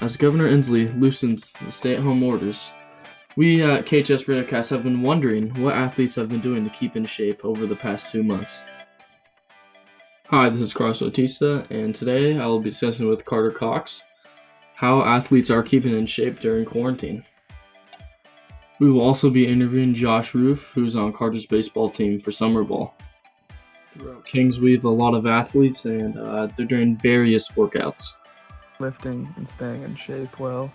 as Governor Inslee loosens the stay at home orders, we at KHS Radiocast have been wondering what athletes have been doing to keep in shape over the past two months. Hi, this is Carlos Bautista, and today I will be discussing with Carter Cox how athletes are keeping in shape during quarantine. We will also be interviewing Josh Roof, who's on Carter's baseball team for summer ball. Throughout Kings, we have a lot of athletes, and uh, they're doing various workouts. Lifting and staying in shape well.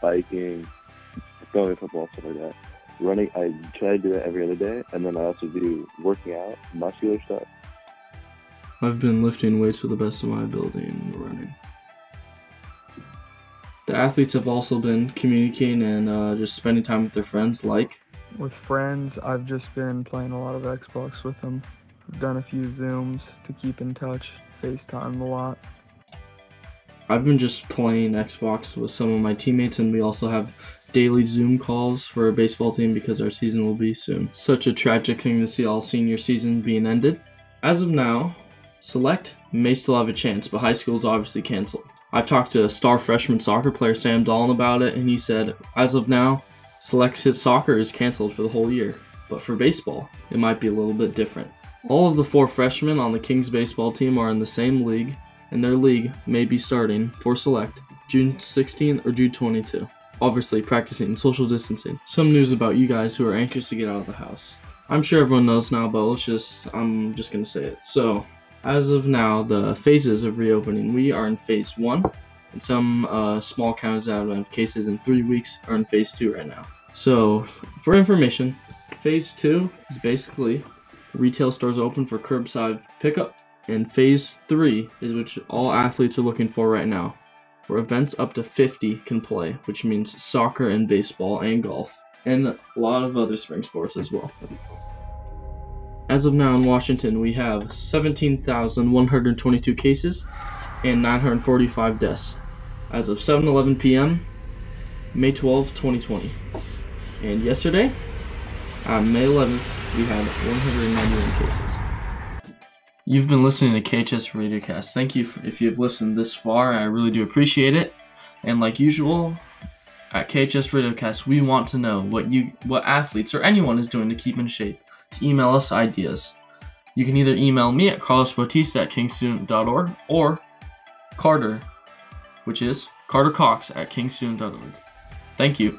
biking, going to football, stuff like that. Running, I try to do it every other day, and then I also do working out, muscular stuff. I've been lifting weights to the best of my ability and running. The athletes have also been communicating and uh, just spending time with their friends, like With friends, I've just been playing a lot of Xbox with them. I've done a few Zooms to keep in touch, FaceTime a lot. I've been just playing Xbox with some of my teammates, and we also have daily Zoom calls for our baseball team because our season will be soon. Such a tragic thing to see all senior season being ended. As of now, Select may still have a chance, but high school is obviously canceled. I've talked to star freshman soccer player Sam Dolan about it, and he said, as of now, Select his soccer is canceled for the whole year. But for baseball, it might be a little bit different. All of the four freshmen on the Kings baseball team are in the same league, and their league may be starting for Select June 16th or June 22. Obviously, practicing social distancing. Some news about you guys who are anxious to get out of the house. I'm sure everyone knows now, but let's just, I'm just gonna say it. So, as of now, the phases of reopening, we are in phase one, and some uh, small counties out of cases in three weeks are in phase two right now. So, for information, phase two is basically retail stores open for curbside pickup, and phase three is which all athletes are looking for right now, where events up to 50 can play, which means soccer and baseball and golf, and a lot of other spring sports as well. As of now in Washington, we have 17,122 cases and 945 deaths. As of 7:11 p.m., May 12, 2020. And yesterday, on May 11th, we had 191 cases. You've been listening to KHS Radiocast. Thank you for, if you've listened this far. I really do appreciate it. And like usual, at KHS Radiocast, we want to know what you, what athletes or anyone is doing to keep in shape. To email us ideas. You can either email me at carlosbautista at kingstudent.org or Carter, which is Carter Cox at kingstudent.org. Thank you.